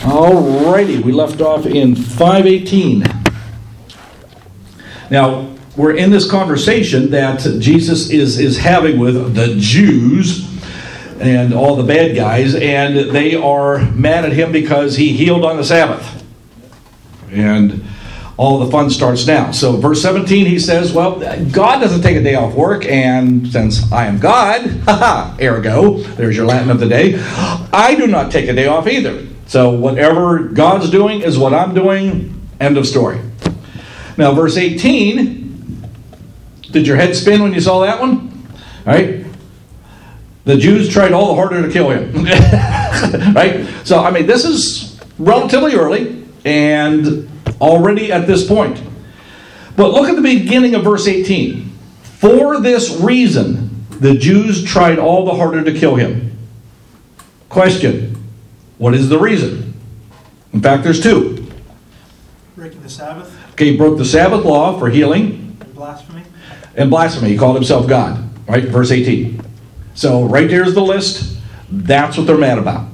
Alrighty, we left off in 518. Now, we're in this conversation that Jesus is, is having with the Jews and all the bad guys, and they are mad at him because he healed on the Sabbath. And all the fun starts now. So, verse 17, he says, Well, God doesn't take a day off work, and since I am God, haha, ergo, there's your Latin of the day, I do not take a day off either. So, whatever God's doing is what I'm doing. End of story. Now, verse 18, did your head spin when you saw that one? All right? The Jews tried all the harder to kill him. right? So, I mean, this is relatively early and already at this point. But look at the beginning of verse 18. For this reason, the Jews tried all the harder to kill him. Question What is the reason? In fact, there's two. Breaking the Sabbath Okay, he broke the Sabbath law for healing and blasphemy. and blasphemy. He called himself God, right? Verse 18. So, right there's the list. That's what they're mad about.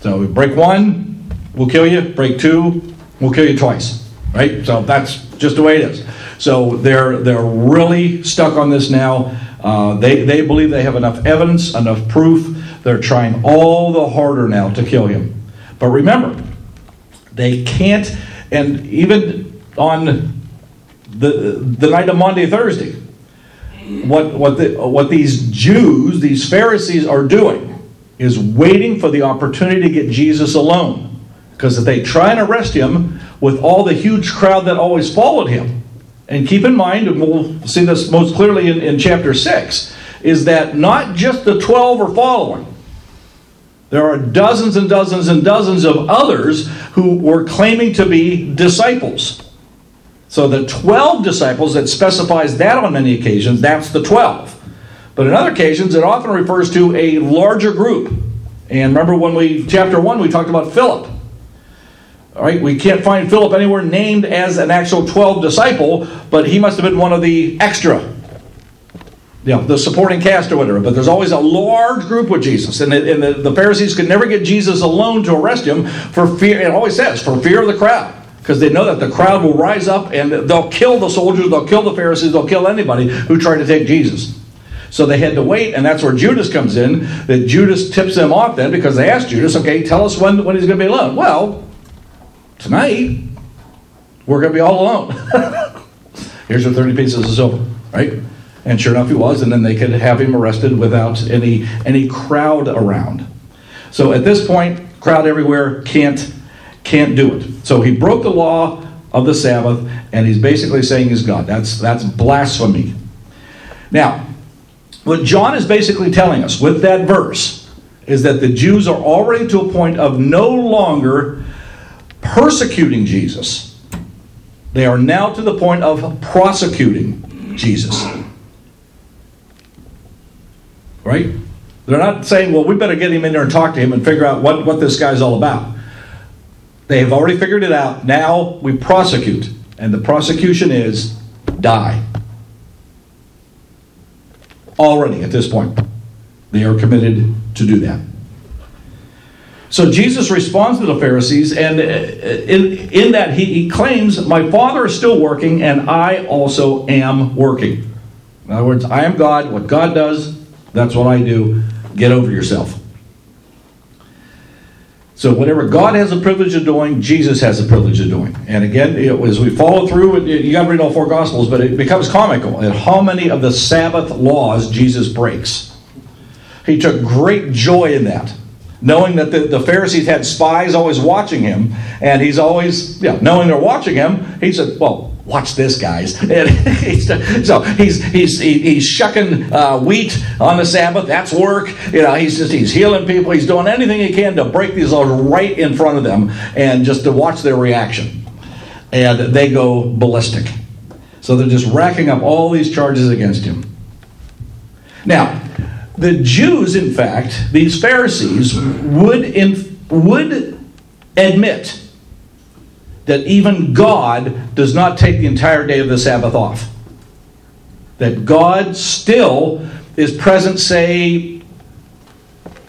So, break one, we'll kill you. Break two, we'll kill you twice, right? So, that's just the way it is. So, they're, they're really stuck on this now. Uh, they, they believe they have enough evidence, enough proof. They're trying all the harder now to kill him. But remember, they can't, and even on the, the night of Maundy Thursday, what, what, the, what these Jews, these Pharisees are doing is waiting for the opportunity to get Jesus alone. Because if they try and arrest him with all the huge crowd that always followed him, and keep in mind, and we'll see this most clearly in, in chapter 6, is that not just the 12 are following. There are dozens and dozens and dozens of others who were claiming to be disciples. So the 12 disciples, that specifies that on many occasions, that's the 12. But in other occasions, it often refers to a larger group. And remember when we, chapter 1, we talked about Philip. All right, we can't find Philip anywhere named as an actual 12 disciple, but he must have been one of the extra, you know, the supporting cast or whatever. But there's always a large group with Jesus. And, the, and the, the Pharisees could never get Jesus alone to arrest him for fear, it always says, for fear of the crowd. Because they know that the crowd will rise up and they'll kill the soldiers, they'll kill the Pharisees, they'll kill anybody who tried to take Jesus. So they had to wait, and that's where Judas comes in. That Judas tips them off then because they asked Judas, okay, tell us when, when he's going to be alone. Well, tonight, we're going to be all alone. Here's your 30 pieces of silver, right? And sure enough, he was, and then they could have him arrested without any, any crowd around. So at this point, crowd everywhere can't, can't do it. So he broke the law of the Sabbath, and he's basically saying he's God. That's, that's blasphemy. Now, what John is basically telling us with that verse is that the Jews are already to a point of no longer persecuting Jesus. They are now to the point of prosecuting Jesus. Right? They're not saying, well, we better get him in there and talk to him and figure out what, what this guy's all about. They have already figured it out. Now we prosecute. And the prosecution is die. Already at this point, they are committed to do that. So Jesus responds to the Pharisees, and uh, in, in that he, he claims, My Father is still working, and I also am working. In other words, I am God. What God does, that's what I do. Get over yourself. So whatever God has the privilege of doing, Jesus has the privilege of doing. And again, it, as we follow through, you got to read all four Gospels, but it becomes comical at how many of the Sabbath laws Jesus breaks. He took great joy in that, knowing that the, the Pharisees had spies always watching him, and he's always, yeah, knowing they're watching him, he said, well, watch this, guys. he's, so he's he's he's shucking uh, wheat on the Sabbath. That's work. You know, he's just he's healing people. He's doing anything he can to break these laws right in front of them, and just to watch their reaction. And they go ballistic. So they're just racking up all these charges against him. Now, the Jews, in fact, these Pharisees would in, would admit that even God does not take the entire day of the Sabbath off. That God still is present, say,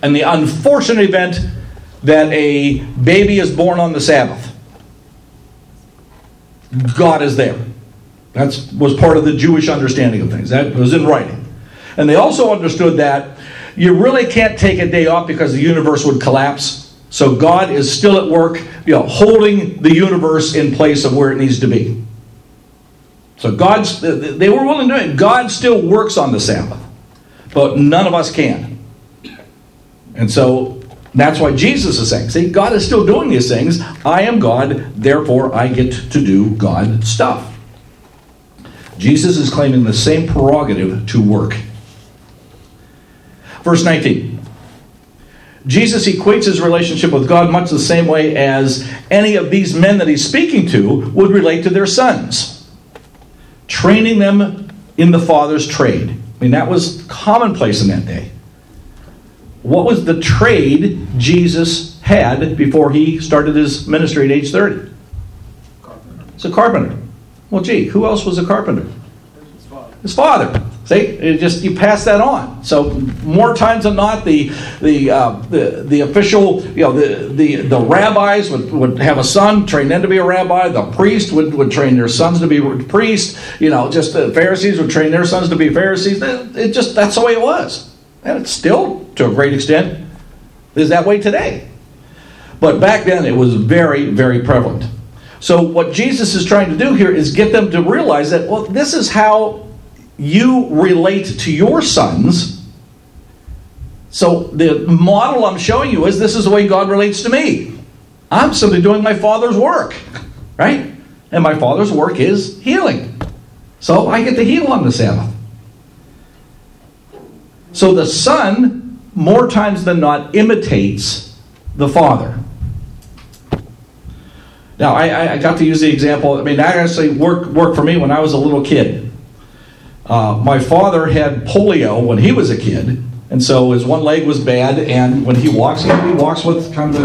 in the unfortunate event that a baby is born on the Sabbath. God is there. That was part of the Jewish understanding of things. That was in writing. And they also understood that you really can't take a day off because the universe would collapse so God is still at work, you know, holding the universe in place of where it needs to be. So God's they were willing to do it. God still works on the Sabbath, but none of us can. And so that's why Jesus is saying, see, God is still doing these things. I am God, therefore I get to do God stuff. Jesus is claiming the same prerogative to work. Verse 19. Jesus equates his relationship with God much the same way as any of these men that he's speaking to would relate to their sons, training them in the Father's trade. I mean, that was commonplace in that day. What was the trade Jesus had before he started his ministry at age 30? Carpenter. It's a carpenter. Well, gee, who else was a carpenter? His father. His father. See, it just you pass that on. So more times than not, the the uh, the, the official, you know, the, the, the rabbis would, would have a son train them to be a rabbi. The priest would, would train their sons to be priests. You know, just the Pharisees would train their sons to be Pharisees. It just that's the way it was, and it's still to a great extent is that way today. But back then, it was very very prevalent. So what Jesus is trying to do here is get them to realize that well, this is how you relate to your sons. So the model I'm showing you is this is the way God relates to me. I'm simply doing my father's work, right? And my father's work is healing. So I get to heal on the Sabbath. So the son, more times than not, imitates the father. Now, I, I got to use the example. I mean, that actually worked, worked for me when I was a little kid. Uh, my father had polio when he was a kid, and so his one leg was bad. And when he walks, he walks with kind of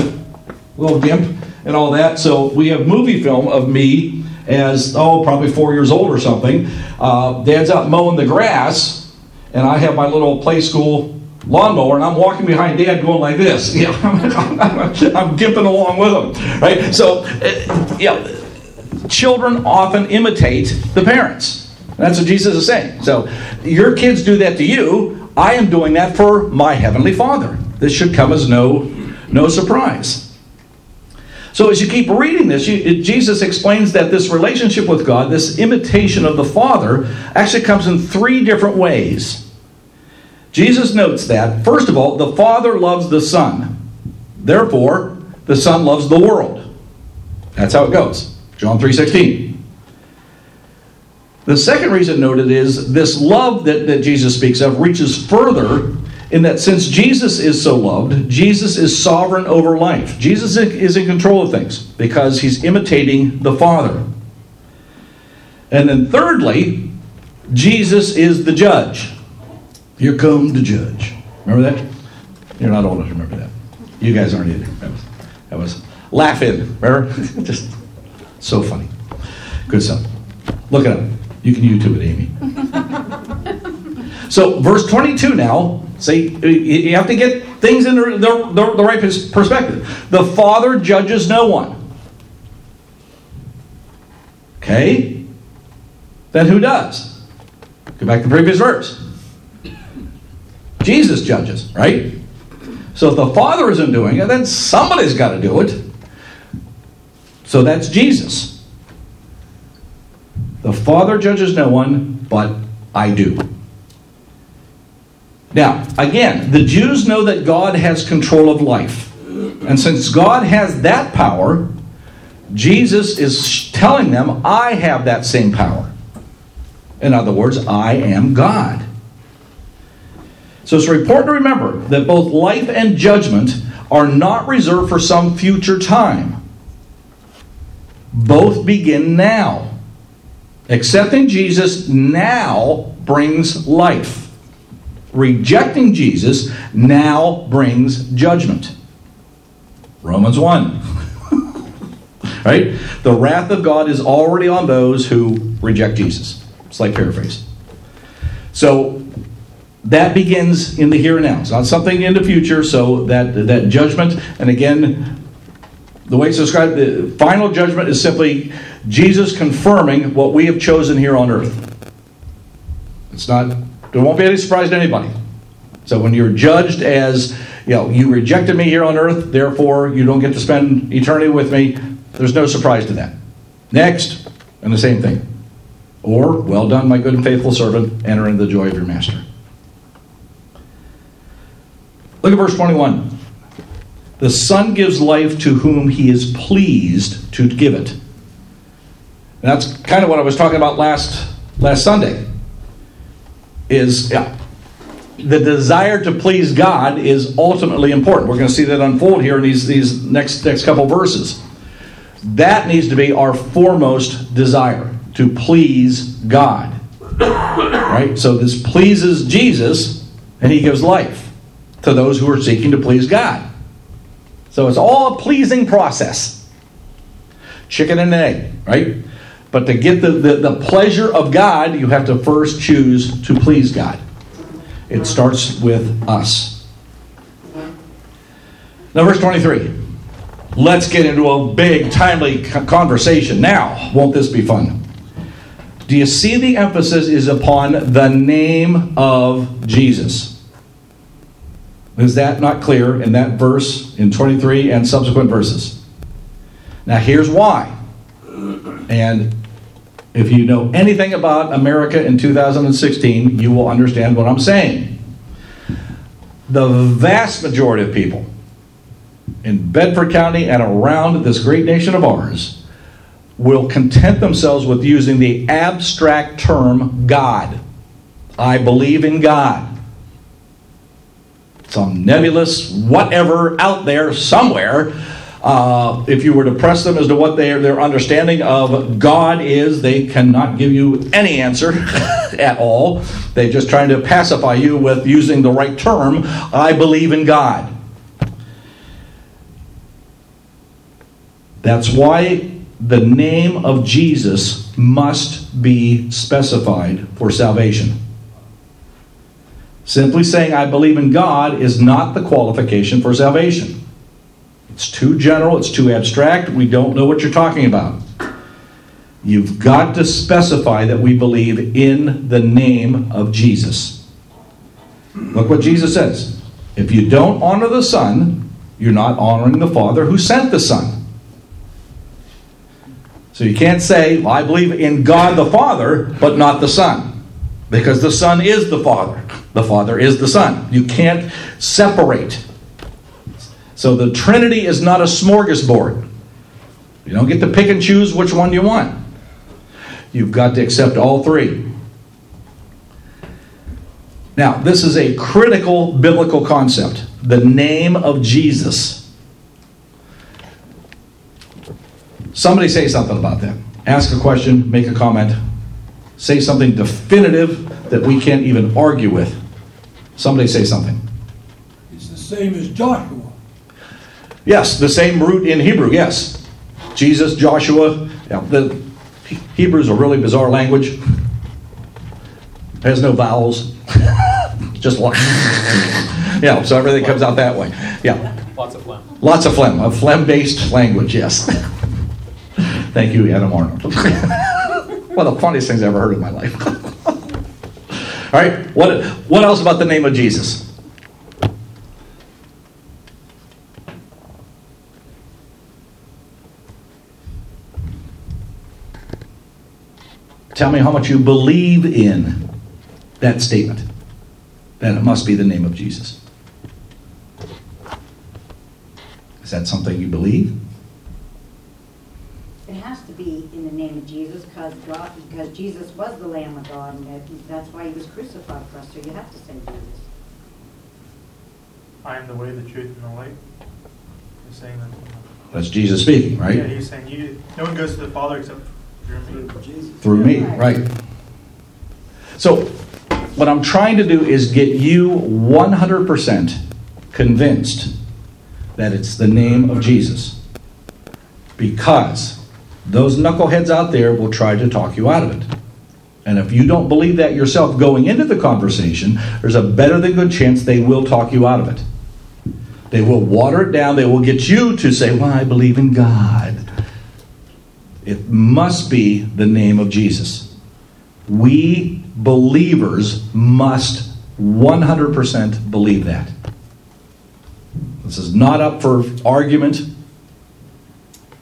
a little gimp and all that. So we have movie film of me as oh probably four years old or something. Uh, Dad's out mowing the grass, and I have my little play school lawnmower, and I'm walking behind Dad going like this. Know, I'm, I'm, I'm gimping along with him, right? So, uh, yeah, children often imitate the parents. That's what Jesus is saying. So, your kids do that to you. I am doing that for my heavenly Father. This should come as no, no surprise. So, as you keep reading this, you, Jesus explains that this relationship with God, this imitation of the Father, actually comes in three different ways. Jesus notes that, first of all, the Father loves the Son. Therefore, the Son loves the world. That's how it goes. John 3:16. The second reason noted is this love that, that Jesus speaks of reaches further in that since Jesus is so loved, Jesus is sovereign over life. Jesus is in control of things because he's imitating the Father. And then thirdly, Jesus is the judge. Here come the judge. Remember that? You're not old enough to remember that. You guys aren't either. That was, that was Laugh-In. Remember? Just so funny. Good stuff. Look it up. You can YouTube it, Amy. so, verse 22 now, see, you have to get things in the, the, the, right perspective. The Father judges no one. Okay? Then who does? Go back to the previous verse. Jesus judges, right? So if the Father isn't doing it, then somebody's got to do it. So that's Jesus. The Father judges no one, but I do. Now, again, the Jews know that God has control of life. And since God has that power, Jesus is telling them, I have that same power. In other words, I am God. So it's important to remember that both life and judgment are not reserved for some future time. Both begin now. Accepting Jesus now brings life. Rejecting Jesus now brings judgment. Romans 1. right? The wrath of God is already on those who reject Jesus. Slight paraphrase. So that begins in the here and now. It's not something in the future, so that, that judgment, and again, the way it's described, the final judgment is simply Jesus confirming what we have chosen here on earth. It's not, there won't be any surprise to anybody. So when you're judged as, you know, you rejected me here on earth, therefore you don't get to spend eternity with me, there's no surprise to that. Next, and the same thing. Or, well done, my good and faithful servant, enter into the joy of your master. Look at verse 21. The Son gives life to whom he is pleased to give it. And that's kind of what I was talking about last, last Sunday. Is yeah, the desire to please God is ultimately important. We're going to see that unfold here in these, these next, next couple verses. That needs to be our foremost desire to please God. Right? So this pleases Jesus, and he gives life to those who are seeking to please God. So it's all a pleasing process. Chicken and egg, right? But to get the, the, the pleasure of God, you have to first choose to please God. It starts with us. Now, verse 23. Let's get into a big, timely conversation now. Won't this be fun? Do you see the emphasis is upon the name of Jesus? Is that not clear in that verse in 23 and subsequent verses? Now, here's why. And if you know anything about America in 2016, you will understand what I'm saying. The vast majority of people in Bedford County and around this great nation of ours will content themselves with using the abstract term God. I believe in God. Some nebulous whatever out there somewhere. Uh, if you were to press them as to what their, their understanding of God is, they cannot give you any answer at all. They're just trying to pacify you with using the right term. I believe in God. That's why the name of Jesus must be specified for salvation. Simply saying, I believe in God, is not the qualification for salvation. It's too general, it's too abstract, we don't know what you're talking about. You've got to specify that we believe in the name of Jesus. Look what Jesus says. If you don't honor the Son, you're not honoring the Father who sent the Son. So you can't say, I believe in God the Father, but not the Son. Because the Son is the Father. The Father is the Son. You can't separate. So the Trinity is not a smorgasbord. You don't get to pick and choose which one you want. You've got to accept all three. Now, this is a critical biblical concept the name of Jesus. Somebody say something about that. Ask a question, make a comment, say something definitive that we can't even argue with. Somebody say something. It's the same as Joshua. Yes, the same root in Hebrew, yes. Jesus, Joshua. Yeah, the Hebrew is a really bizarre language. It has no vowels. Just like, yeah, so everything comes out that way. Yeah. Lots of phlegm. Lots of phlegm, a phlegm based language, yes. Thank you, Adam Arnold. One of the funniest things I've ever heard in my life. All right, what, what else about the name of Jesus? Tell me how much you believe in that statement that it must be the name of Jesus. Is that something you believe? It has to be in the name of Jesus, because God, because Jesus was the Lamb of God, and that- that's why he was crucified for us, so you have to say Jesus. I am the way, the truth, and the light. He's saying that. That's Jesus speaking, right? Yeah, he's saying you, no one goes to the Father except through me. Right? So, what I'm trying to do is get you 100% convinced that it's the name of Jesus. Because those knuckleheads out there will try to talk you out of it. And if you don't believe that yourself going into the conversation, there's a better than good chance they will talk you out of it. They will water it down. They will get you to say, Well, I believe in God. It must be the name of Jesus. We believers must 100% believe that. This is not up for argument,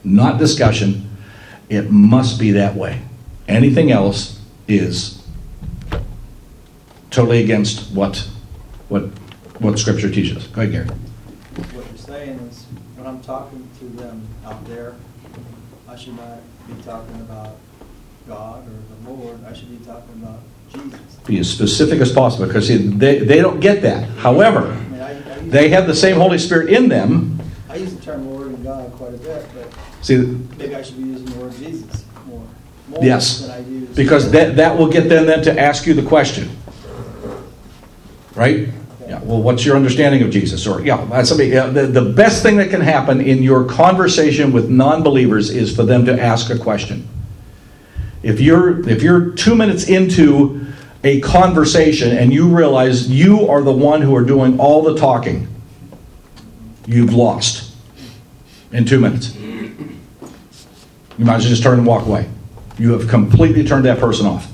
not discussion. It must be that way. Anything else is totally against what, what, what Scripture teaches. Go ahead, Gary. What you're saying is, when I'm talking to them out there, should not be talking about God or the Lord, I should be talking about Jesus. Be as specific as possible because see, they, they don't get that. However, I mean, I, I they have the same Holy Spirit in them. I use the term Lord and God quite a bit, but See, maybe I should be using the word Jesus more, more Yes, than I use. because that, that will get them then to ask you the question. Right? Yeah, well, what's your understanding of Jesus? Or, yeah, uh, somebody, yeah, the, the best thing that can happen in your conversation with non believers is for them to ask a question. If you're, if you're two minutes into a conversation and you realize you are the one who are doing all the talking, you've lost in two minutes. You might as well just turn and walk away. You have completely turned that person off.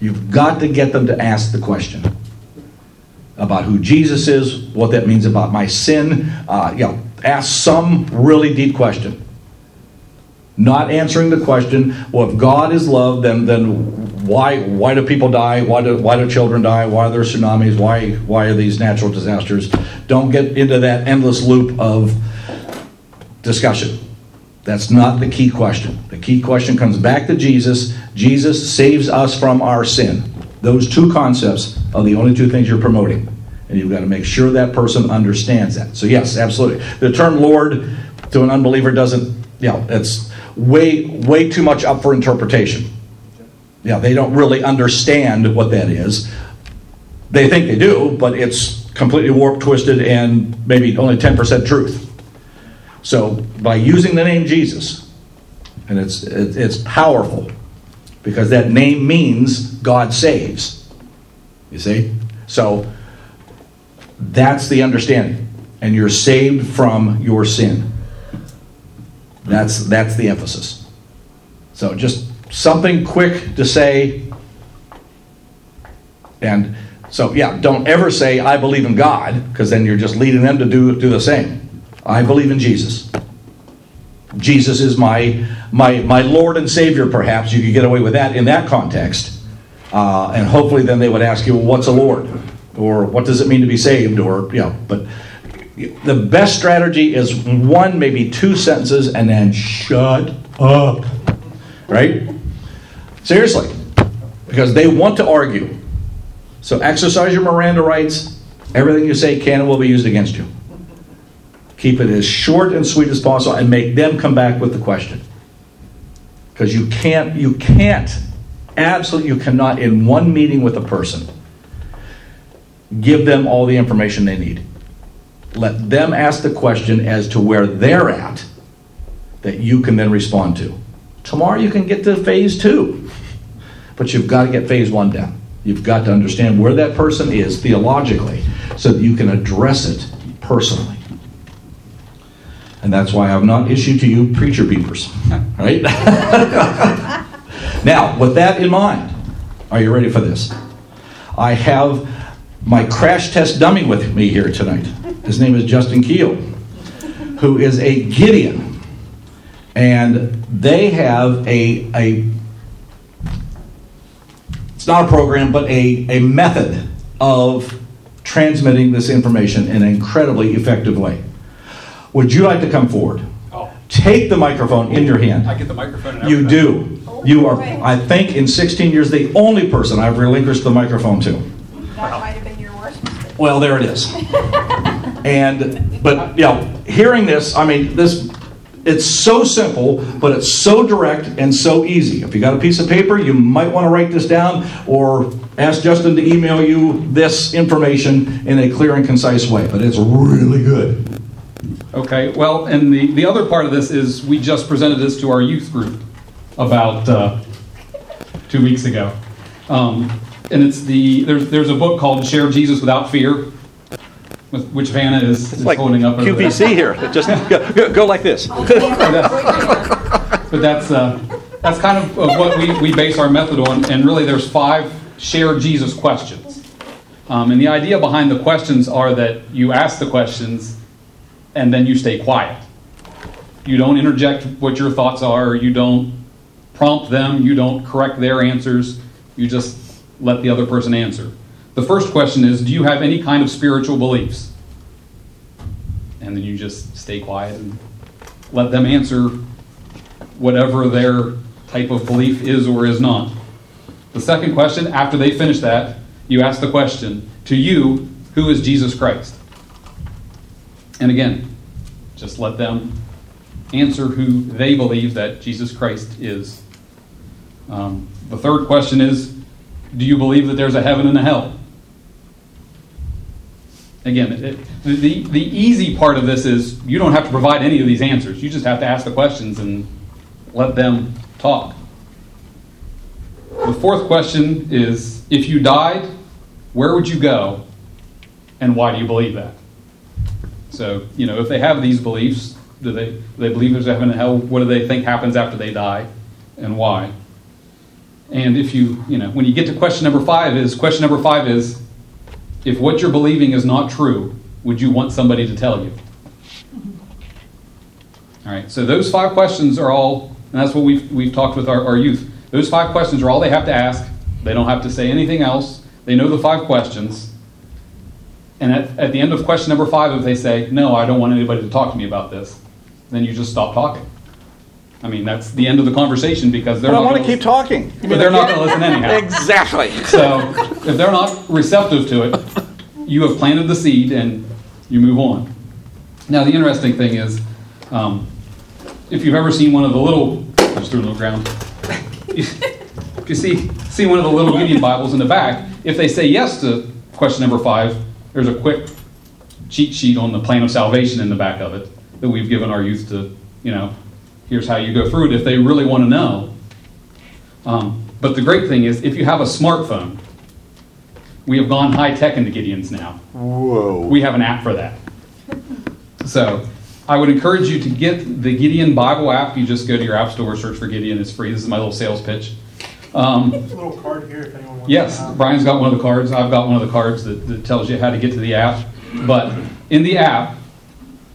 You've got to get them to ask the question about who Jesus is, what that means about my sin. Uh, you know, ask some really deep question. Not answering the question, well, if God is love, then then why why do people die? Why do why do children die? Why are there tsunamis? Why why are these natural disasters? Don't get into that endless loop of discussion. That's not the key question. The key question comes back to Jesus. Jesus saves us from our sin. Those two concepts are the only two things you're promoting. And you've got to make sure that person understands that. So, yes, absolutely. The term Lord to an unbeliever doesn't, you know, it's way, way too much up for interpretation. Yeah, they don't really understand what that is. They think they do, but it's completely warped, twisted, and maybe only 10% truth. So by using the name Jesus, and it's it's powerful because that name means God saves. You see? So that's the understanding. And you're saved from your sin. That's that's the emphasis. So just something quick to say and so yeah, don't ever say I believe in God because then you're just leading them to do do the same. I believe in Jesus. Jesus is my my my Lord and Savior. Perhaps you could get away with that in that context, uh, and hopefully then they would ask you, well, "What's a Lord?" Or "What does it mean to be saved?" or know. But the best strategy is one, maybe two sentences, and then shut up. Right? Seriously, because they want to argue. So exercise your Miranda rights. Everything you say can and will be used against you. Keep it as short and sweet as possible and make them come back with the question. Because you can't, you can't, absolutely, you cannot, in one meeting with a person, give them all the information they need. Let them ask the question as to where they're at that you can then respond to. Tomorrow you can get to phase two, but you've got to get phase one down. You've got to understand where that person is theologically so that you can address it personally. And that's why I've not issued to you preacher beepers. Right? now, with that in mind, are you ready for this? I have my crash test dummy with me here tonight. His name is Justin Keel, who is a Gideon. And they have a, a it's not a program, but a, a method of transmitting this information in an incredibly effective way. Would you like to come forward oh. take the microphone in your hand. I get the microphone You do. You oh, are, I think, in 16 years, the only person I've relinquished the microphone to. That might have been your worst mistake. Well, there it is. And, but, yeah, hearing this, I mean, this, it's so simple, but it's so direct and so easy. If you got a piece of paper, you might want to write this down or ask Justin to email you this information in a clear and concise way. But it's really good. Okay, well, and the, the other part of this is we just presented this to our youth group about uh, two weeks ago. Um, and it's the, there's, there's a book called Share Jesus Without Fear, with, which Vanna is, is holding up. there. here. Just go, go like this. But that's, uh, that's kind of of what we, we base our method on, and really there's five share Jesus questions. Um, and the idea behind the questions are that you ask the questions and then you stay quiet. You don't interject what your thoughts are, you don't prompt them, you don't correct their answers, you just let the other person answer. The first question is Do you have any kind of spiritual beliefs? And then you just stay quiet and let them answer whatever their type of belief is or is not. The second question, after they finish that, you ask the question To you, who is Jesus Christ? And again, just let them answer who they believe that Jesus Christ is. Um, the third question is Do you believe that there's a heaven and a hell? Again, it, the, the, the easy part of this is you don't have to provide any of these answers. You just have to ask the questions and let them talk. The fourth question is If you died, where would you go and why do you believe that? So, you know, if they have these beliefs, do they, do they believe there's a heaven and hell? What do they think happens after they die and why? And if you, you know, when you get to question number five, is question number five is if what you're believing is not true, would you want somebody to tell you? All right, so those five questions are all, and that's what we've, we've talked with our, our youth. Those five questions are all they have to ask. They don't have to say anything else. They know the five questions. And at, at the end of question number five, if they say, No, I don't want anybody to talk to me about this, then you just stop talking. I mean, that's the end of the conversation because they're But I want to gonna keep talking. But they're not going to listen anyhow. Exactly. So if they're not receptive to it, you have planted the seed and you move on. Now, the interesting thing is, um, if you've ever seen one of the little, I just threw it on the ground. If you see, see one of the little Gideon Bibles in the back, if they say yes to question number five, there's a quick cheat sheet on the plan of salvation in the back of it that we've given our youth to, you know, here's how you go through it if they really want to know. Um, but the great thing is, if you have a smartphone, we have gone high tech into Gideon's now. Whoa. We have an app for that. So I would encourage you to get the Gideon Bible app. You just go to your app store, search for Gideon. It's free. This is my little sales pitch. Um, There's a little card here if anyone wants. Yes, to. Brian's got one of the cards. I've got one of the cards that, that tells you how to get to the app. But in the app,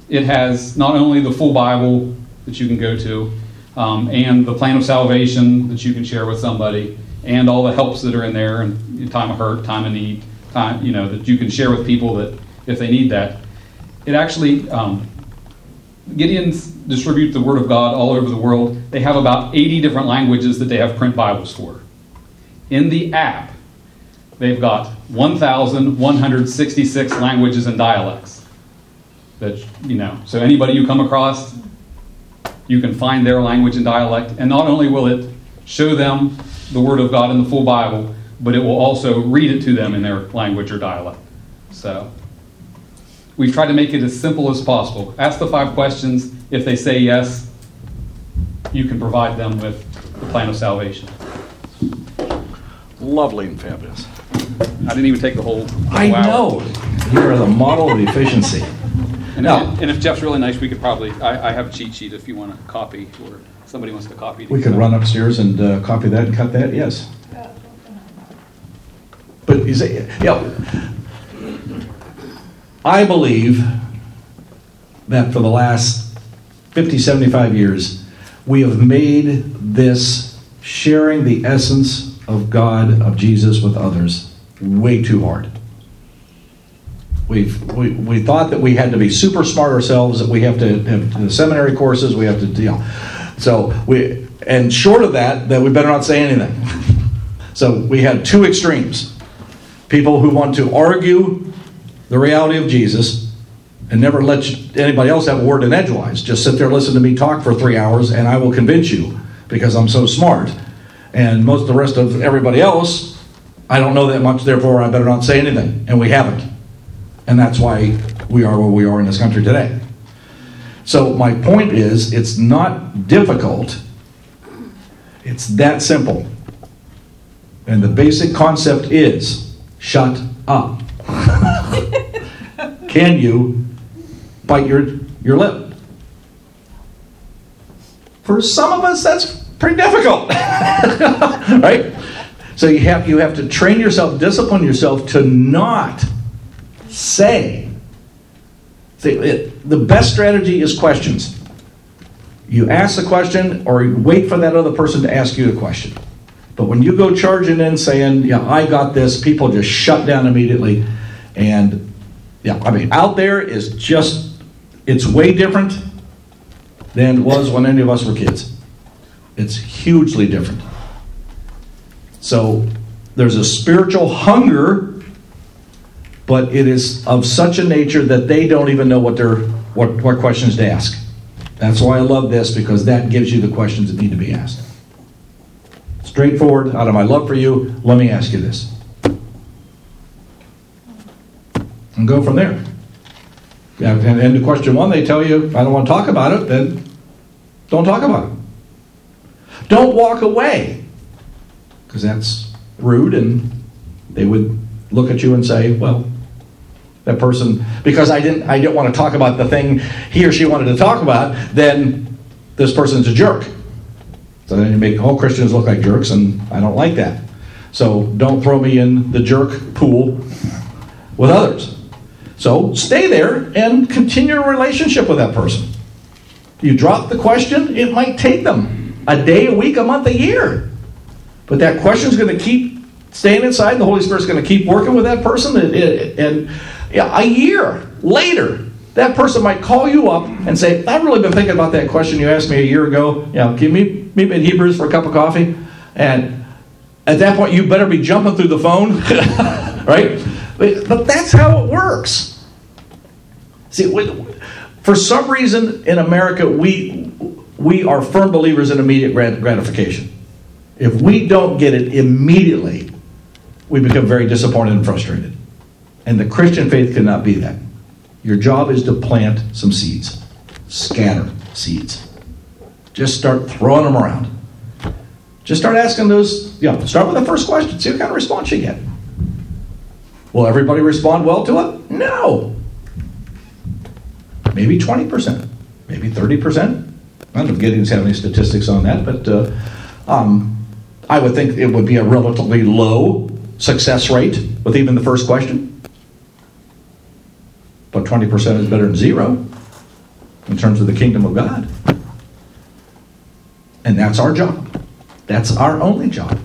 it has not only the full Bible that you can go to, um, and the plan of salvation that you can share with somebody, and all the helps that are in there, and time of hurt, time of need, time you know that you can share with people that if they need that. It actually um, Gideons distribute the Word of God all over the world. They have about 80 different languages that they have print Bibles for. In the app, they've got 1,166 languages and dialects. That, you know, so anybody you come across, you can find their language and dialect. And not only will it show them the Word of God in the full Bible, but it will also read it to them in their language or dialect. So, we've tried to make it as simple as possible. Ask the five questions. If they say yes, you can provide them with the plan of salvation. Lovely and fabulous. I didn't even take the whole. the I whole hour. know. You are the model of efficiency. And, No. and if Jeff's really nice, we could probably. I, I have a cheat sheet if you want to copy, or somebody wants to copy. it. We could run upstairs and uh, copy that and cut that, yes. But you say, yeah, I believe that for the last 50, 75 years, we have made this sharing the essence of God, of Jesus with others, way too hard. We've, we, we thought that we had to be super smart ourselves, that we have to have seminary courses, we have to, you know. So we, and short of that, that we better not say anything. so we had two extremes people who want to argue the reality of Jesus and never let anybody else have a word in edgewise. Just sit there, listen to me talk for three hours, and I will convince you because I'm so smart. And most of the rest of everybody else, I don't know that much, therefore I better not say anything. And we haven't. And that's why we are where we are in this country today. So, my point is, it's not difficult, it's that simple. And the basic concept is shut up. Can you bite your, your lip? For some of us, that's pretty difficult. right? So you have you have to train yourself, discipline yourself to not say. The best strategy is questions. You ask the question or wait for that other person to ask you the question. But when you go charging in saying, Yeah, I got this, people just shut down immediately. And yeah, I mean, out there is just, it's way different than it was when any of us were kids. It's hugely different. So there's a spiritual hunger but it is of such a nature that they don't even know what they're what, what questions to ask. That's why I love this because that gives you the questions that need to be asked. Straightforward, out of my love for you, let me ask you this. And go from there. And, and to question one, they tell you, I don't want to talk about it, then don't talk about it. Don't walk away, because that's rude, and they would look at you and say, well, that person because I didn't I didn't want to talk about the thing he or she wanted to talk about, then this person's a jerk. So then you make all Christians look like jerks, and I don't like that. So don't throw me in the jerk pool with others. So stay there and continue a relationship with that person. You drop the question, it might take them a day, a week, a month, a year. But that question is going to keep staying inside. The Holy Spirit's going to keep working with that person. And, and a year later, that person might call you up and say, I've really been thinking about that question you asked me a year ago. You know, can you meet me at Hebrews for a cup of coffee? And at that point, you better be jumping through the phone, right? But that's how it works. See, for some reason in America, we, we are firm believers in immediate gratification. If we don't get it immediately, we become very disappointed and frustrated. And the Christian faith cannot be that. Your job is to plant some seeds, scatter seeds. Just start throwing them around. Just start asking those, you know, start with the first question, see what kind of response you get. Will everybody respond well to it? No. Maybe 20%, maybe 30%. I don't know if Gideon's have any statistics on that, but uh, um, I would think it would be a relatively low success rate with even the first question. But 20% is better than zero in terms of the kingdom of God. And that's our job. That's our only job.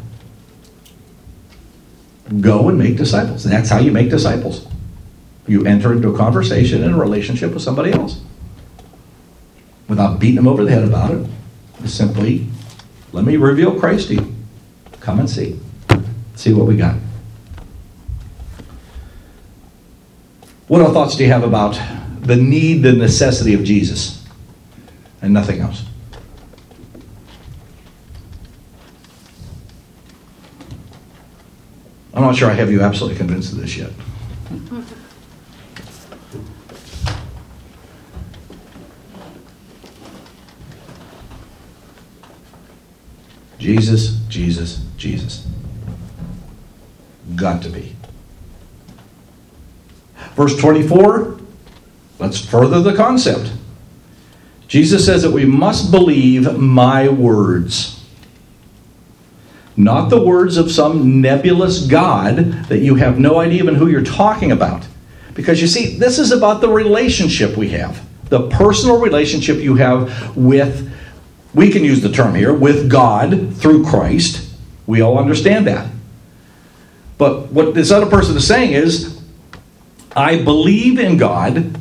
Go and make disciples. That's how you make disciples. You enter into a conversation and a relationship with somebody else without beating them over the head about it. Simply, let me reveal Christ to you. Come and see. See what we got. What other thoughts do you have about the need, the necessity of Jesus, and nothing else? I'm not sure I have you absolutely convinced of this yet. Jesus, Jesus, Jesus. Got to be. Verse 24, let's further the concept. Jesus says that we must believe my words. Not the words of some nebulous God that you have no idea even who you're talking about. Because you see, this is about the relationship we have, the personal relationship you have with, we can use the term here, with God through Christ. We all understand that. But what this other person is saying is, I believe in God,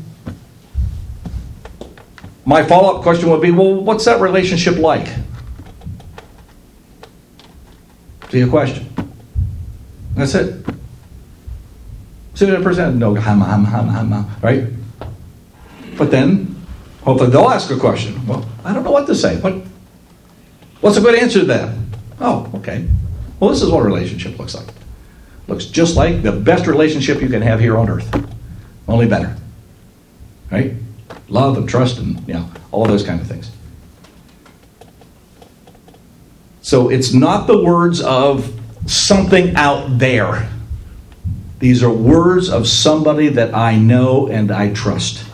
my follow up question would be well, what's that relationship like? See a question. That's it. See that person? No, hum, hum, hum, hum, hum, right? But then, hopefully, they'll ask a question. Well, I don't know what to say. What, what's a good answer to that? Oh, okay. Well, this is what a relationship looks like. Looks just like the best relationship you can have here on earth, only better. Right? Love and trust and you know all those kind of things. So it's not the words of something out there. These are words of somebody that I know and I trust.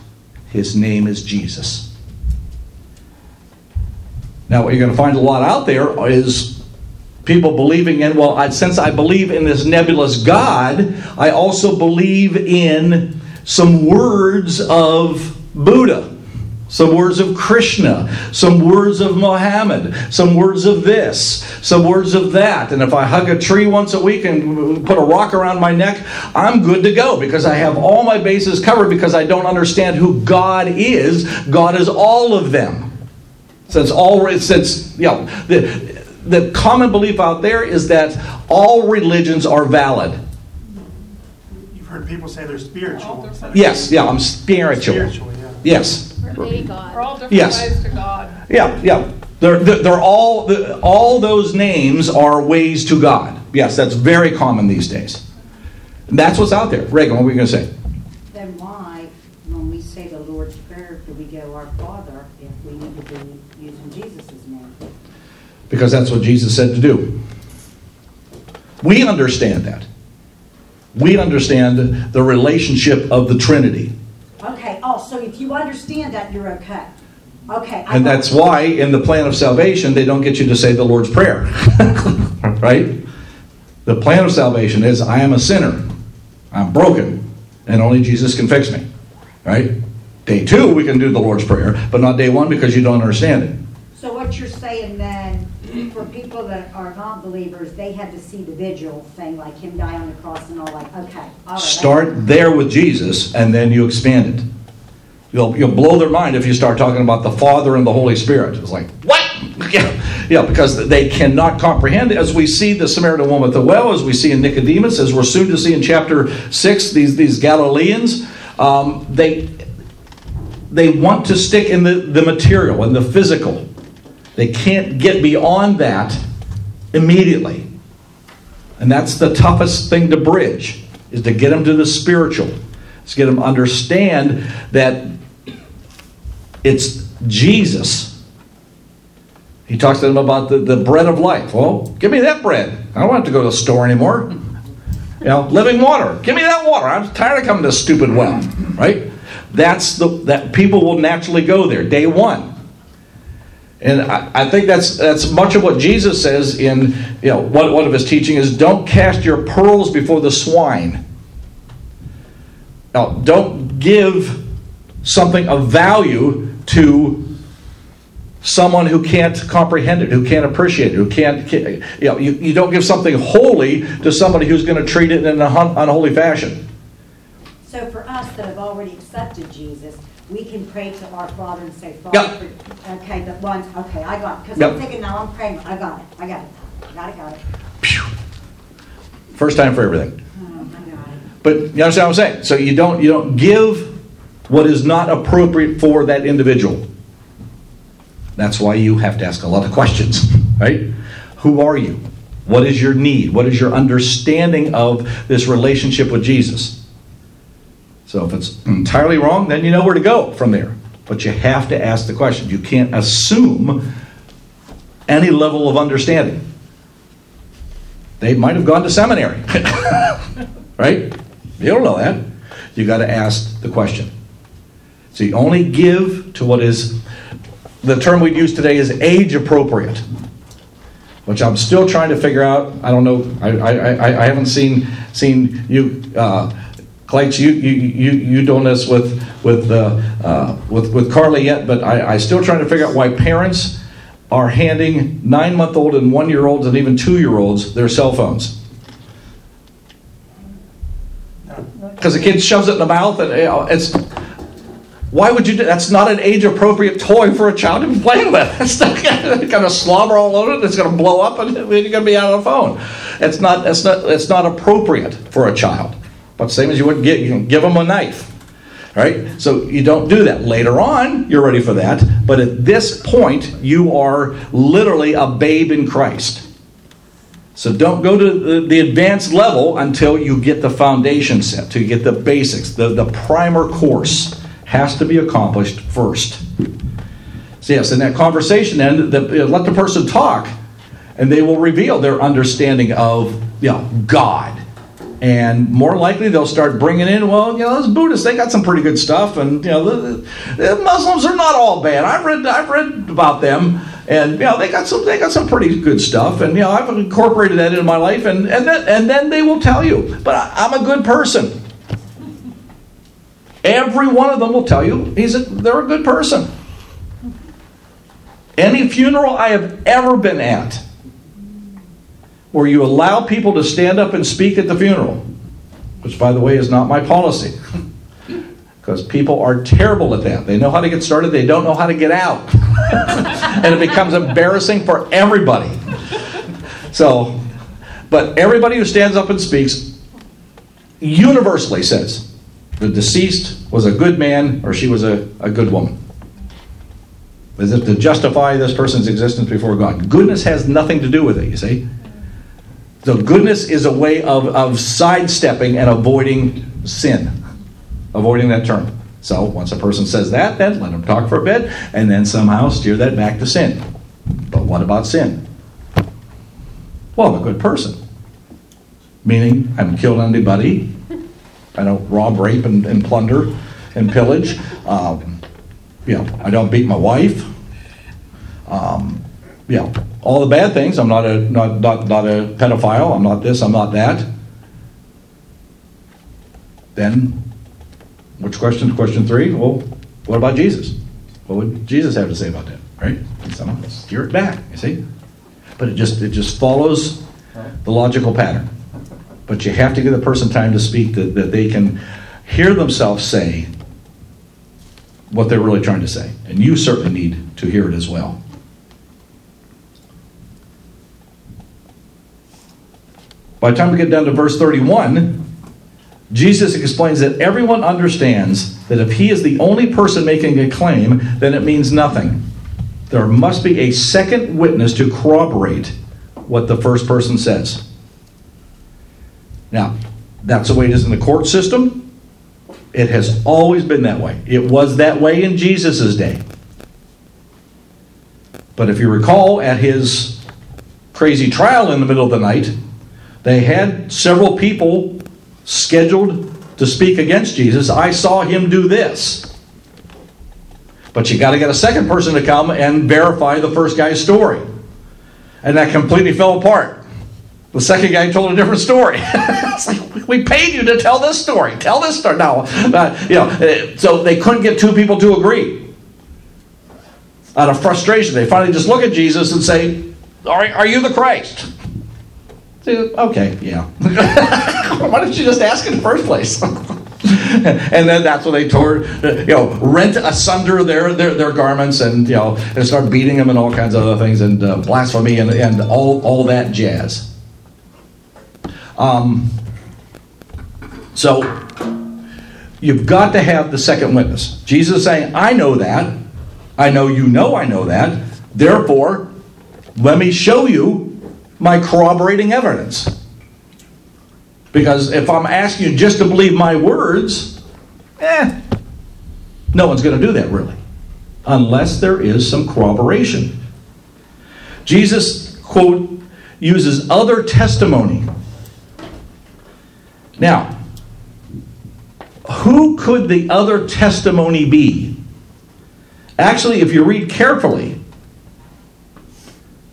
His name is Jesus. Now, what you're going to find a lot out there is people believing in, well, I, since I believe in this nebulous God, I also believe in some words of Buddha some words of Krishna, some words of Mohammed, some words of this, some words of that. And if I hug a tree once a week and put a rock around my neck, I'm good to go because I have all my bases covered because I don't understand who God is. God is all of them. Since all since you know the the common belief out there is that all religions are valid. You've heard people say they're spiritual. Yes, yeah, I'm spiritual. Spiritual, yeah. Yes. A God. We're all different Yes. ways to God. Yeah, yeah. They're, they're, they're all, all those names are ways to God. Yes, that's very common these days. That's what's out there. Reagan, what were you going to say? Then why, when we say the Lord's Prayer, do we go our Father if we need to be using Jesus' name? Because that's what Jesus said to do. We understand that. We understand the relationship of the Trinity. Okay, oh, so if you understand that, you're okay. Okay. I And that's why in the plan of salvation, they don't get you to say the Lord's Prayer. right? The plan of salvation is I am a sinner, I'm broken, and only Jesus can fix me. Right? Day two, we can do the Lord's Prayer, but not day one because you don't understand it. So what you're saying people that are not believers, they had to see the vigil thing, like him die on the cross and all, like, okay. all right, Start there with Jesus, and then you expand it. You'll, you'll blow their mind if you start talking about the Father and the Holy Spirit. It's like, what? Yeah, yeah, because they cannot comprehend. As we see the Samaritan woman at the well, as we see in Nicodemus, as we're soon to see in chapter 6, these, these Galileans, um, they, they want to stick in the, the material and the physical. They can't get beyond that immediately. And that's the toughest thing to bridge, is to get them to the spiritual. Is get them to understand that it's Jesus. He talks to them about the, the bread of life. Well, give me that bread. I don't want to go to the store anymore. You know, living water. Give me that water. I'm tired of coming to stupid well. Right? That's the that people will naturally go there. Day one. And I, I think that's that's much of what Jesus says in you know one, one of his teaching is don't cast your pearls before the swine. Now, don't give something of value to someone who can't comprehend it, who can't appreciate it, who can't, you know, you, you don't give something holy to somebody who's going to treat it in an unholy fashion. So for us that have already accepted Jesus, we can pray to our Father and say, Yep. Father, for- okay, the ones, okay, I got it. Because Yep. I'm thinking now, I'm praying, I got it, I got it, got it, got it. First time for everything. Oh, I got it. But you understand what I'm saying? So you don't you don't give what is not appropriate for that individual. That's why you have to ask a lot of questions, right? Who are you? What is your need? What is your understanding of this relationship with Jesus? So if it's entirely wrong, then you know where to go from there. But you have to ask the question. You can't assume any level of understanding. They might have gone to seminary. right? You don't know that. You got to ask the question. So you only give to what is the term we'd use today is age appropriate, which I'm still trying to figure out. I don't know. I, I, I, haven't seen seen you. Uh, Clates, you you you you doing this with with uh, uh, with with Carly yet? But I, I still trying to figure out why parents are handing nine month old and one year olds and even two year olds their cell phones. Because the kid shoves it in the mouth, and you know, it's. Why would you do That's not an age appropriate toy for a child to be playing with. It's not going to slobber all over it. It's going to blow up, and you're going to be out of the phone. It's not. It's not. It's not appropriate for a child. But same as you would get, you can give them a knife, right? So you don't do that. Later on, you're ready for that. But at this point, you are literally a babe in Christ. So don't go to the, advanced level until you get the foundation set, you get the basics. The, the primer course has to be accomplished first. So yes, in that conversation, then the, let the person talk, and they will reveal their understanding of you know, God. And more likely, they'll start bringing in, well, you know, those Buddhists, they got some pretty good stuff, and you know, the, the Muslims are not all bad. I've read, I've read about them, and you know, they got some, they got some pretty good stuff, and you know, I've incorporated that into my life, and and then, and then they will tell you, but I, I'm a good person. Every one of them will tell you he's a, they're a good person. Any funeral I have ever been at where you allow people to stand up and speak at the funeral, which, by the way, is not my policy. Because people are terrible at that. They know how to get started, they don't know how to get out. and it becomes embarrassing for everybody. So, but everybody who stands up and speaks universally says the deceased was a good man or she was a, a good woman. As if to justify this person's existence before God. Goodness has nothing to do with it, you see. So goodness is a way of, of sidestepping and avoiding sin, avoiding that term. So once a person says that, then let them talk for a bit, and then somehow steer that back to sin. But what about sin? Well, I'm a good person. Meaning, I haven't killed anybody. I don't rob, rape, and, and plunder and pillage. Um, you know, I don't beat my wife. Um, you know, all the bad things. I'm not a not, not not a pedophile. I'm not this. I'm not that. Then, which question? Question three. Well, what about Jesus? What would Jesus have to say about that? Right? Somehow steer it back. You see, but it just it just follows the logical pattern. But you have to give the person time to speak that, that they can hear themselves say what they're really trying to say, and you certainly need to hear it as well. By the time we get down to verse 31, Jesus explains that everyone understands that if he is the only person making a claim, then it means nothing. There must be a second witness to corroborate what the first person says. Now, that's the way it is in the court system. It has always been that way. It was that way in Jesus' day. But if you recall, at his crazy trial in the middle of the night, they had several people scheduled to speak against Jesus. I saw him do this. But you got to get a second person to come and verify the first guy's story. And that completely fell apart. The second guy told a different story. it's like, we paid you to tell this story. Tell this story. No, uh, you know, uh, so they couldn't get two people to agree. Out of frustration, they finally just look at Jesus and say, are you the Christ? Okay, yeah. Why didn't you just ask in the first place? and then that's when they tore, you know, rent asunder their, their, their garments and, you know, and start beating them and all kinds of other things and uh, blasphemy and, and all, all that jazz. Um, so you've got to have the second witness. Jesus is saying, I know that. I know you know I know that. Therefore, let me show you my corroborating evidence. Because if I'm asking you just to believe my words, eh, no one's going to do that really. Unless there is some corroboration. Jesus, quote, uses other testimony. Now, who could the other testimony be? Actually, if you read carefully,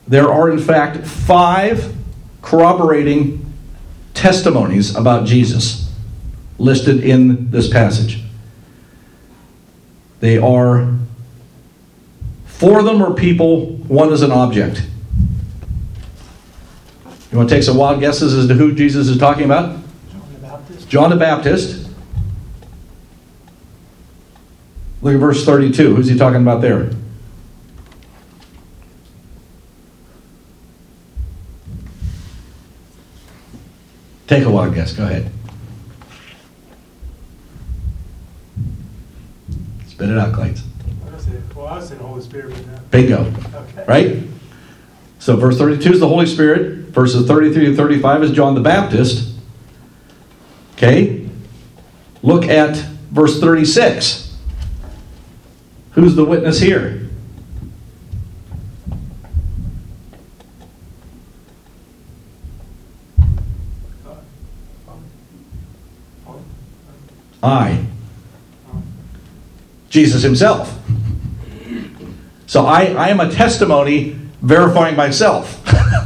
there are, in fact, five corroborating testimonies about Jesus listed in this passage. They are, four of them are people, one is an object. You want to take some wild guesses as to who Jesus is talking about? John the Baptist. John the Baptist. Look at verse 32. Who's he talking about there? Take a wild guess. Go ahead. Spit it out, Clayton. I was saying, well, I was saying Holy Spirit. Bingo. Okay. Right? So verse 32 is the Holy Spirit. Verses 33 and 35 is John the Baptist. Okay? Look at verse 36. Who's the witness here? I. Jesus himself. So I, I am a testimony verifying myself.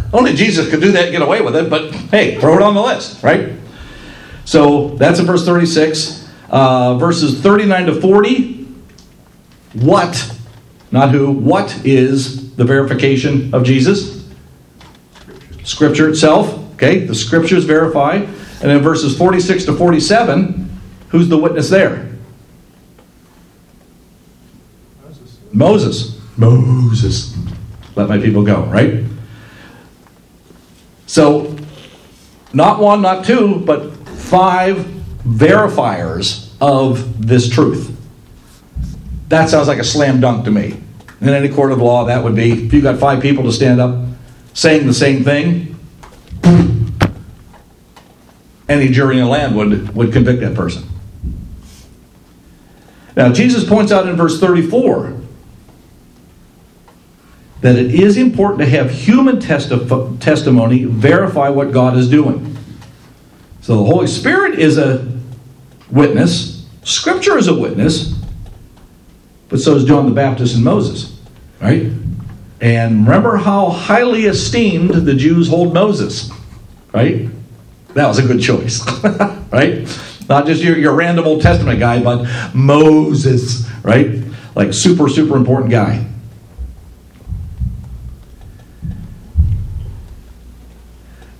Only Jesus could do that get away with it, but hey, throw it on the list, right? So that's in verse 36. Uh, verses 39 to 40. What, not who, what is the verification of Jesus? Scripture itself. Okay, the scriptures verify. And then verses 46 to 47, who's the witness there? Moses. Moses. Moses. Let my people go, right? So, not one, not two, but five verifiers of this truth. That sounds like a slam dunk to me. In any court of law, that would be if you got five people to stand up saying the same thing, any jury in the land would, would convict that person. Now, Jesus points out in verse 34 that it is important to have human testi- testimony verify what God is doing. So the Holy Spirit is a witness, Scripture is a witness, but so is John the Baptist and Moses, right? And remember how highly esteemed the Jews hold Moses, right? That was a good choice, right? Not just your, your random Old Testament guy, but Moses, right? Like super, super important guy.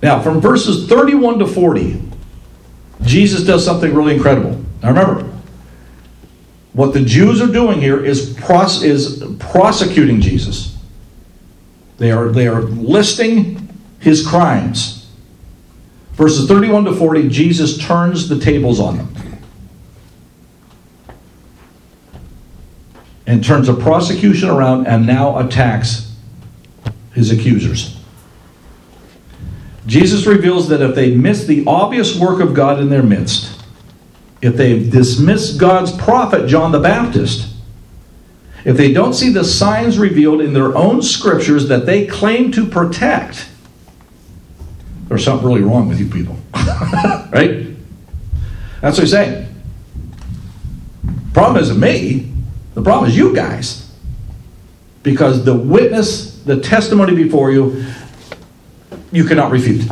Now, from verses 31 to 40, Jesus does something really incredible. Now, remember, what the Jews are doing here is, pros- is prosecuting Jesus. They are, they are listing his crimes. Verses 31 to 40, Jesus turns the tables on them and turns the prosecution around and now attacks his accusers. Jesus reveals that if they miss the obvious work of God in their midst, if they dismiss God's prophet John the Baptist, if they don't see the signs revealed in their own scriptures that they claim to protect, there's something really wrong with you people. right? That's what he's saying. Problem isn't me, the problem is you guys. Because the witness, the testimony before you, you cannot refute.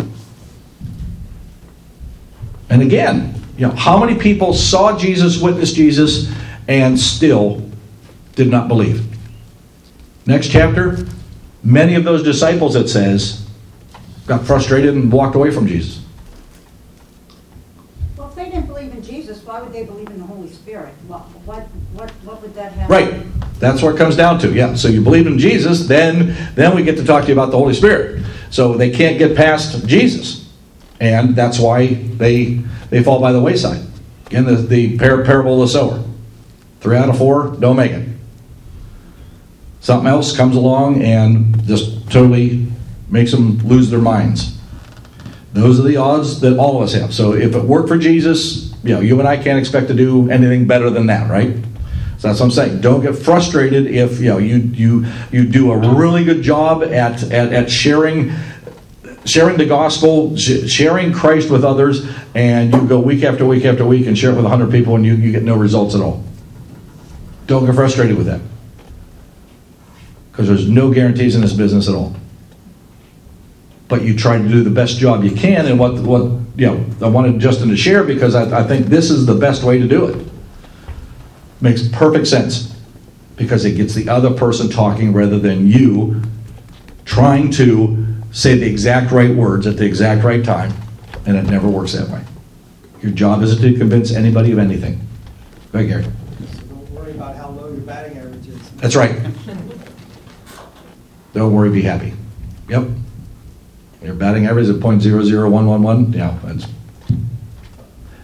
And again, you know, how many people saw Jesus, witnessed Jesus, and still did not believe? Next chapter, many of those disciples, it says, got frustrated and walked away from Jesus. Well, if they didn't believe in Jesus, why would they believe in the Holy Spirit? What, what, what, what would that have? Right. That's what it comes down to. Yeah. So you believe in Jesus, then then we get to talk to you about the Holy Spirit. So they can't get past Jesus, and that's why they they fall by the wayside. Again, the the par- parable of the sower. Three out of four don't make it. Something else comes along and just totally makes them lose their minds. Those are the odds that all of us have. So if it worked for Jesus, you know, you and I can't expect to do anything better than that, right? So that's what I'm saying. Don't get frustrated if you know you you you do a really good job at at, at sharing sharing the gospel, sh- sharing Christ with others, and you go week after week after week and share it with 100 people and you, you get no results at all. Don't get frustrated with that. Because there's no guarantees in this business at all. But you try to do the best job you can, and what, what you know, I wanted Justin to share because I, I think this is the best way to do it. Makes perfect sense because it gets the other person talking rather than you trying to say the exact right words at the exact right time, and it never works that way. Your job isn't to convince anybody of anything. Go ahead, Gary. So don't worry about how low your batting average is. That's right. Don't worry, be happy. Yep. Your batting average is point zero zero one one one. Yeah, that's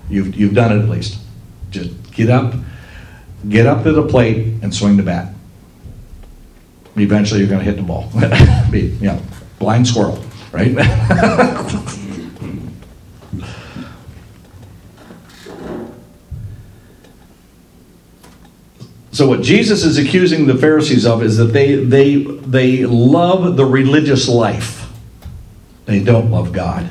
you've you've done it at least. Just get up, get up to the plate and swing the bat. Eventually, you're going to hit the ball. you know, blind squirrel, right? So what Jesus is accusing the Pharisees of is that they they they love the religious life. They don't love God.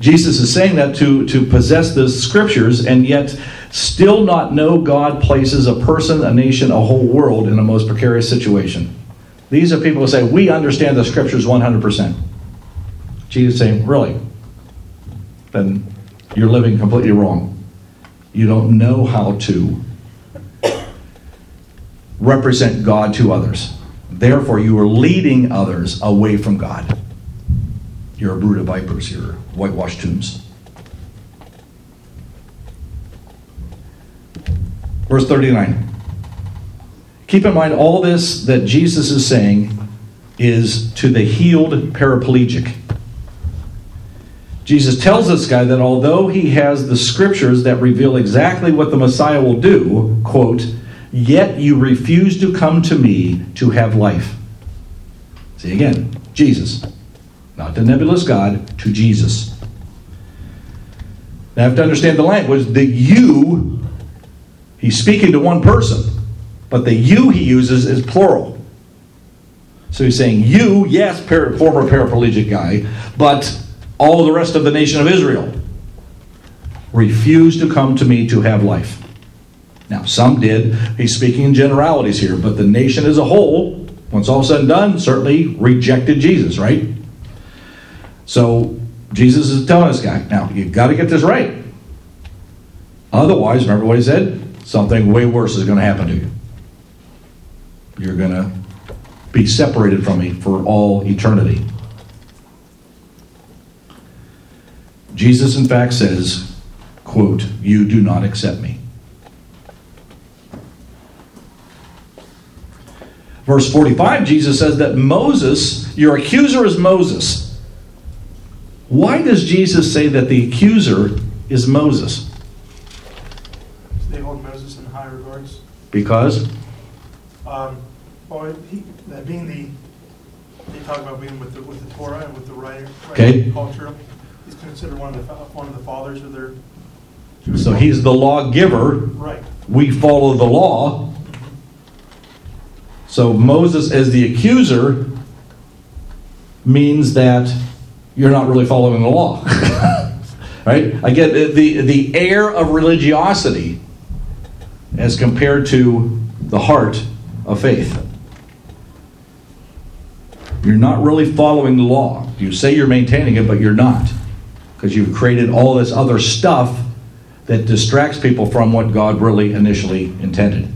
Jesus is saying that to, to possess the scriptures and yet still not know God places a person, a nation, a whole world in a most precarious situation. These are people who say, We understand the scriptures 100%. Jesus saying, Really? Then you're living completely wrong. You don't know how to represent God to others. Therefore, you are leading others away from God. You're a brood of vipers, you're whitewashed tombs. Verse 39. Keep in mind, all this that Jesus is saying is to the healed paraplegic. Jesus tells this guy that although he has the scriptures that reveal exactly what the Messiah will do, quote, yet you refuse to come to me to have life. See again, Jesus. Not the nebulous God, to Jesus. Now, I have to understand the language. The you, he's speaking to one person, but the you he uses is plural. So he's saying, You, yes, par- former paraplegic guy, but all the rest of the nation of Israel refuse to come to me to have life. Now, some did. He's speaking in generalities here, but the nation as a whole, once all said and done, certainly rejected Jesus, right? So Jesus is telling this guy, now you've got to get this right. Otherwise, remember what he said? Something way worse is going to happen to you. You're going to be separated from me for all eternity. Jesus, in fact, says, quote, You do not accept me. Verse 45, Jesus says that Moses, your accuser is Moses. Why does Jesus say that the accuser is Moses? They hold Moses in high regards. Because? Um, Well, he, that being the, they talk about being with the, with the Torah and with the writing, Okay. writing culture. He's considered one of the, one of the fathers of their. Jewish So he's the lawgiver. Right. We follow the law. So Moses, as the accuser, means that you're not really following the law. right? I get the, the, air of religiosity as compared to the heart of faith. You're not really following the law. You say you're maintaining it, but you're not. Because you've created all this other stuff that distracts people from what God really initially intended.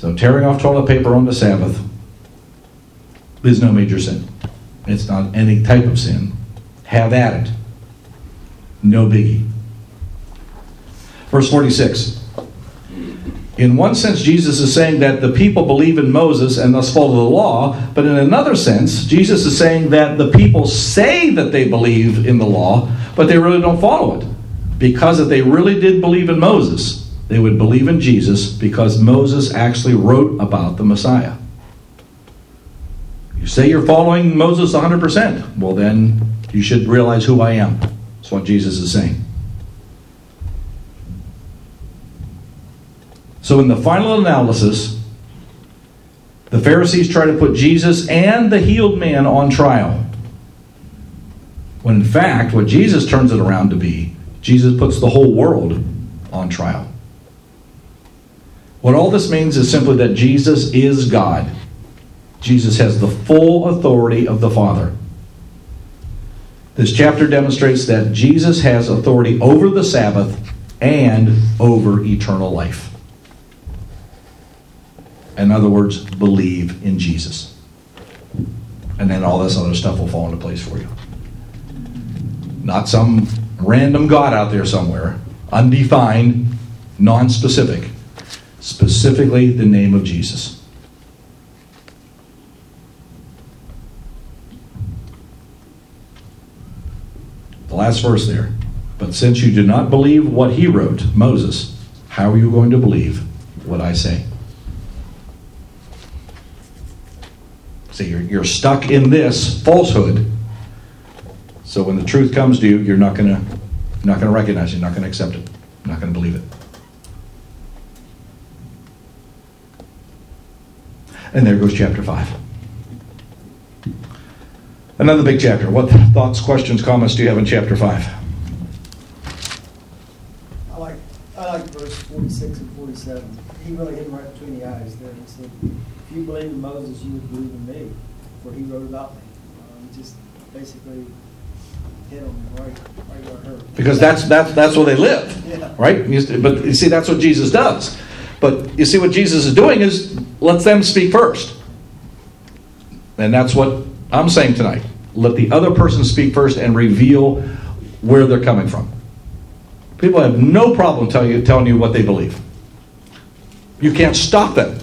So, tearing off toilet paper on the Sabbath is no major sin. It's not any type of sin. Have at it. No biggie. Verse 46. In one sense, Jesus is saying that the people believe in Moses and thus follow the law, but in another sense, Jesus is saying that the people say that they believe in the law, but they really don't follow it. Because if they really did believe in Moses, they would believe in Jesus because Moses actually wrote about the Messiah. You say you're following Moses 100%. Well, then you should realize who I am. That's what Jesus is saying. So, in the final analysis, the Pharisees try to put Jesus and the healed man on trial. When in fact, what Jesus turns it around to be, Jesus puts the whole world on trial. What all this means is simply that Jesus is God. Jesus has the full authority of the Father. This chapter demonstrates that Jesus has authority over the Sabbath and over eternal life. In other words, believe in Jesus. And then all this other stuff will fall into place for you. Not some random God out there somewhere, undefined, non specific. Specifically the name of Jesus. The last verse there. But since you do not believe what he wrote, Moses, how are you going to believe what I say? See, you're, you're stuck in this falsehood. So when the truth comes to you, you're not going to not going to recognize it, you're not going to accept it, you're not going to believe it. And there goes chapter 5. Another big chapter. What thoughts, questions, comments do you have in chapter 5? I like, I like verse forty-six and forty-seven. He really hit him right between the eyes there. He said, if you believe in Moses, you would believe in me, for he wrote about me. Um, just basically right, right where it hurt. Because that's, that's, that's where they live, Yeah. right? But you see, that's what Jesus does. But you see, what Jesus is doing is let them speak first. And that's what I'm saying tonight. Let the other person speak first and reveal where they're coming from. People have no problem tell you, telling you what they believe. You can't stop them.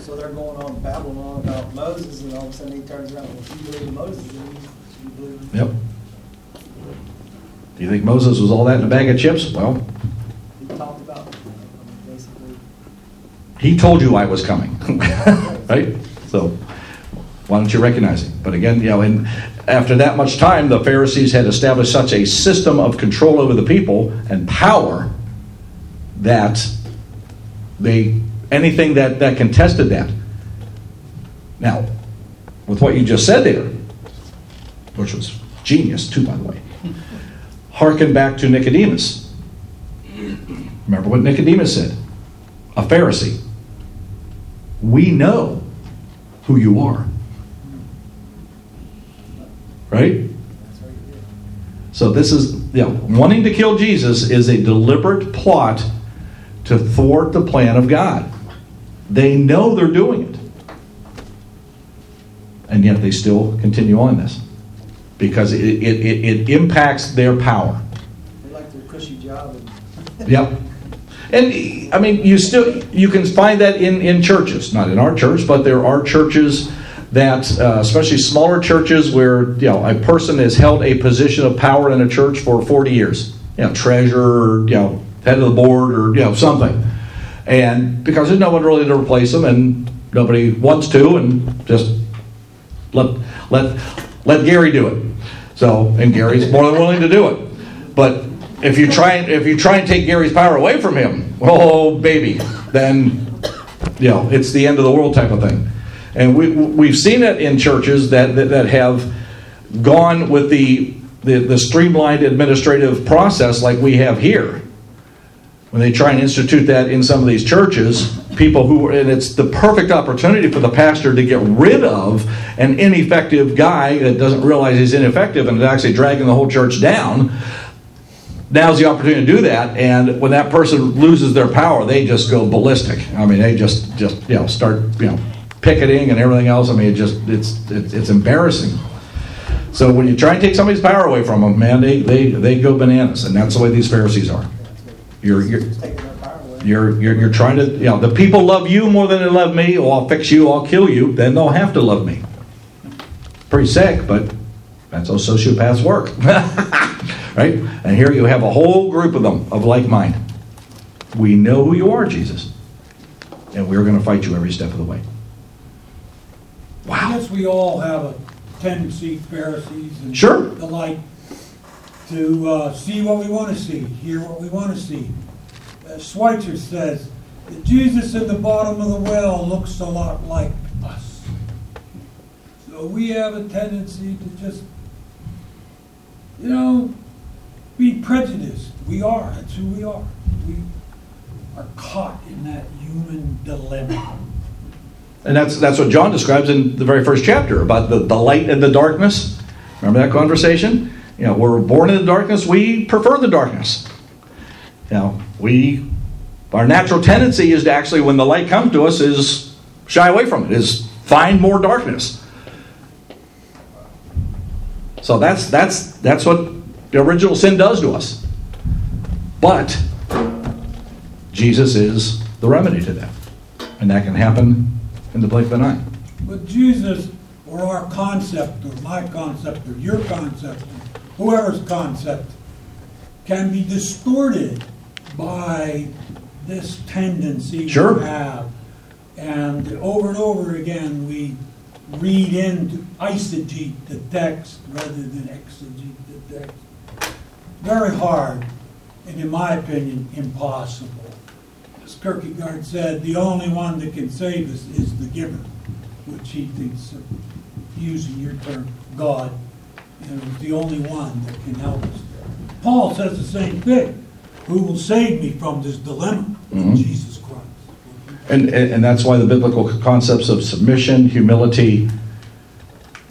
So they're going on babbling on about Moses, and all of a sudden he turns around, well, if you believe in Moses, then you believe in. Yep. Do you think Moses was all that in a bag of chips? Well, He talked about, I mean, basically, He told you I was coming, right? So why don't you recognize him? But again, you know, and after that much time, the Pharisees had established such a system of control over the people and power that they anything that that contested that. Now, with what you just said there, which was genius too, by the way, harken back to Nicodemus. Remember what Nicodemus said? A Pharisee we know who you are. Right? that's what he did. So this is, know, wanting to kill Jesus is a deliberate plot to thwart the plan of God. They know they're doing it. And yet they still continue on this. Because it, it, it, it impacts their power. They like their cushy job and Yep. And I mean, you still you can find that in in churches, not in our church, but there are churches that, uh, especially smaller churches, where you know a person has held a position of power in a church for forty years, you know, treasurer, you know, head of the board, or you know something, and because there's no one really to replace them, and nobody wants to, and just let let let Gary do it. So, and Gary's more than willing to do it, but if you try if you try and take Gary's power away from him, oh baby, then you know it's the end of the world type of thing. And we we've seen it in churches that that, that have gone with the, the the streamlined administrative process like we have here. When they try and institute that in some of these churches, people who and it's the perfect opportunity for the pastor to get rid of an ineffective guy that doesn't realize he's ineffective and is actually dragging the whole church down now's the opportunity to do that and when that person loses their power they just go ballistic i mean they just just you know start you know picketing and everything else i mean it just it's it's, it's embarrassing so when you try and take somebody's power away from them man they they, they go bananas and that's the way these pharisees are you're, you're you're, you're, you're trying to, you know, the people love you more than they love me, or I'll fix you, I'll kill you, then they'll have to love me. Pretty sick, but that's how sociopaths work. right? And here you have a whole group of them of like mind. We know who you are, Jesus, and we're going to fight you every step of the way. I Wow. guess we all have a tendency, Pharisees and Sure. the like, to uh, see what we want to see, hear what we want to see. Uh, Schweitzer says that Jesus at the bottom of the well looks a lot like us. So we have a tendency to just, you know, be prejudiced. We are. That's who we are. We are caught in that human dilemma. And that's, that's what John describes in the very first chapter about the, the light and the darkness. Remember that conversation? You know, we're born in the darkness, we prefer the darkness. You know, we, our natural tendency is to actually, when the light comes to us, is shy away from it, is find more darkness. So that's, that's, that's what the original sin does to us. But Jesus is the remedy to that. And that can happen in the blink of an eye. But Jesus, or our concept, or my concept, or your concept, or whoever's concept, can be distorted by this tendency Sure. we have. And over and over again, we read into, eisegete the text rather than exegete the text. Very hard, and in my opinion, impossible. As Kierkegaard said, the only one that can save us is the giver, which he thinks, of, using your term, God, you know, is the only one that can help us. Paul says the same thing. Who will save me from this dilemma? Mhm. Jesus Christ. And, and, and that's why the biblical concepts of submission, humility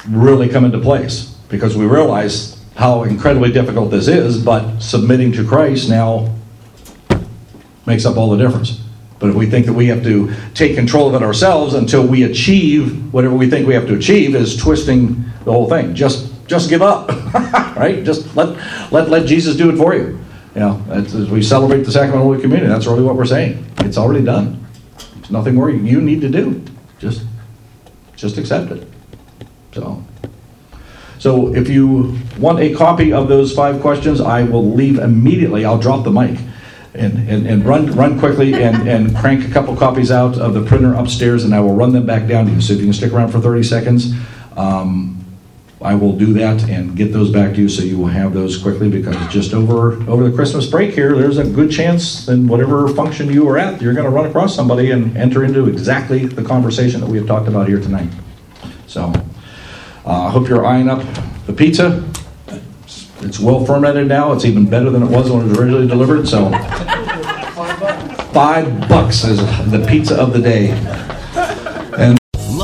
really come into place because we realize how incredibly difficult this is, but submitting to Christ now makes up all the difference. But if we think that we have to take control of it ourselves until we achieve whatever we think we have to achieve, is twisting the whole thing. Just just give up, right? Just let let let Jesus do it for you. You know, as we celebrate the sacrament of Holy Communion, that's really what we're saying. It's already done. There's nothing more you need to do. Just just accept it. So. So if you want a copy of those five questions, I will leave immediately. I'll drop the mic and, and, and run run quickly and, and crank a couple copies out of the printer upstairs, and I will run them back down to you. So if you can stick around for 30 seconds, um, I will do that and get those back to you so you will have those quickly because just over over the Christmas break here, there's a good chance in whatever function you are at, you're going to run across somebody and enter into exactly the conversation that we have talked about here tonight. So. Uh, I hope you're eyeing up the pizza. It's well fermented now. It's even better than it was when it was originally delivered. So, five bucks is the pizza of the day.